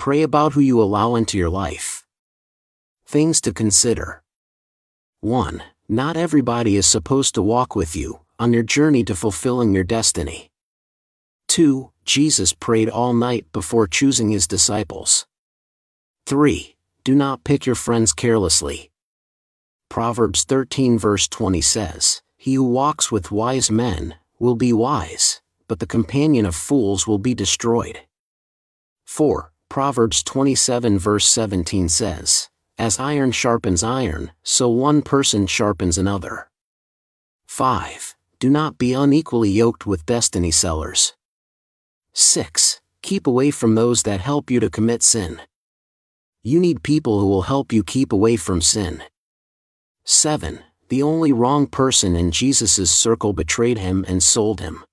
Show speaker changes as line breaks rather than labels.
Pray about who you allow into your life. Things to consider 1. Not everybody is supposed to walk with you on your journey to fulfilling your destiny. 2. Jesus prayed all night before choosing his disciples. 3. Do not pick your friends carelessly. Proverbs 13 verse 20 says, He who walks with wise men will be wise, but the companion of fools will be destroyed. 4. Proverbs 27 verse 17 says, As iron sharpens iron, so one person sharpens another. 5. Do not be unequally yoked with destiny sellers. 6. Keep away from those that help you to commit sin. You need people who will help you keep away from sin. 7. The only wrong person in Jesus' circle betrayed him and sold him.